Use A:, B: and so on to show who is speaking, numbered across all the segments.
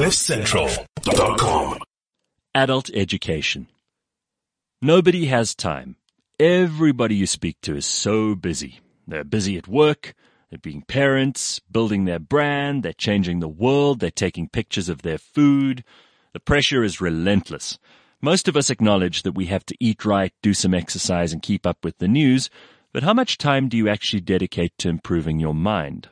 A: CliffCentral.com.
B: Adult education. Nobody has time. Everybody you speak to is so busy. They're busy at work, they're being parents, building their brand, they're changing the world, they're taking pictures of their food. The pressure is relentless. Most of us acknowledge that we have to eat right, do some exercise, and keep up with the news, but how much time do you actually dedicate to improving your mind?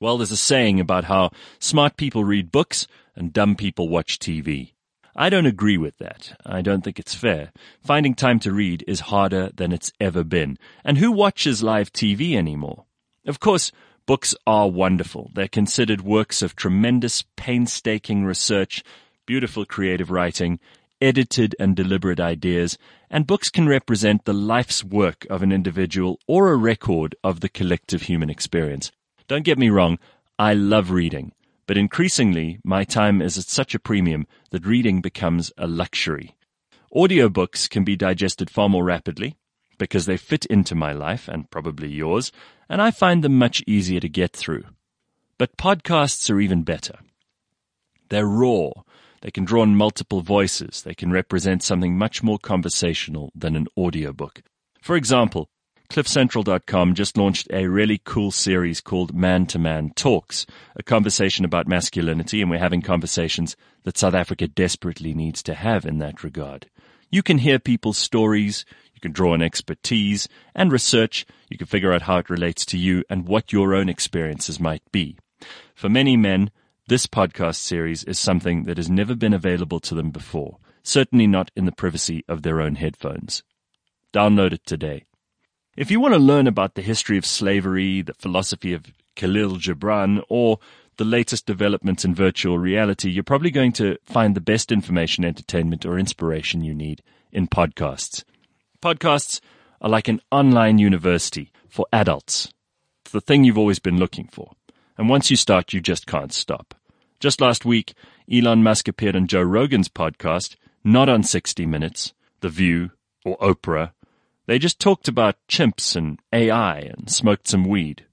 B: Well, there's a saying about how smart people read books and dumb people watch TV. I don't agree with that. I don't think it's fair. Finding time to read is harder than it's ever been. And who watches live TV anymore? Of course, books are wonderful. They're considered works of tremendous painstaking research, beautiful creative writing, edited and deliberate ideas, and books can represent the life's work of an individual or a record of the collective human experience. Don't get me wrong, I love reading, but increasingly my time is at such a premium that reading becomes a luxury. Audiobooks can be digested far more rapidly because they fit into my life and probably yours, and I find them much easier to get through. But podcasts are even better. They're raw. They can draw on multiple voices. They can represent something much more conversational than an audiobook. For example, CliffCentral.com just launched a really cool series called Man to Man Talks, a conversation about masculinity, and we're having conversations that South Africa desperately needs to have in that regard. You can hear people's stories, you can draw on expertise and research, you can figure out how it relates to you and what your own experiences might be. For many men, this podcast series is something that has never been available to them before, certainly not in the privacy of their own headphones. Download it today. If you want to learn about the history of slavery, the philosophy of Khalil Gibran, or the latest developments in virtual reality, you're probably going to find the best information, entertainment, or inspiration you need in podcasts. Podcasts are like an online university for adults. It's the thing you've always been looking for. And once you start, you just can't stop. Just last week, Elon Musk appeared on Joe Rogan's podcast, not on 60 Minutes, The View, or Oprah, they just talked about chimps and AI and smoked some weed.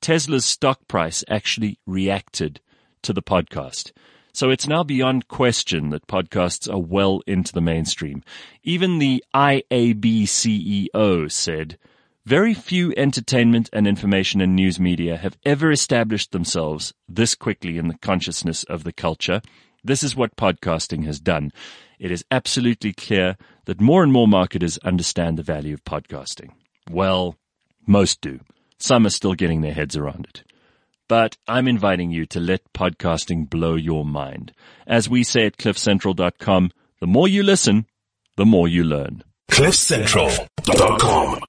B: Tesla's stock price actually reacted to the podcast. So it's now beyond question that podcasts are well into the mainstream. Even the IAB CEO said, very few entertainment and information and news media have ever established themselves this quickly in the consciousness of the culture. This is what podcasting has done. It is absolutely clear that more and more marketers understand the value of podcasting. Well, most do. Some are still getting their heads around it. But I'm inviting you to let podcasting blow your mind. As we say at cliffcentral.com, the more you listen, the more you learn.
A: CliffCentral.com.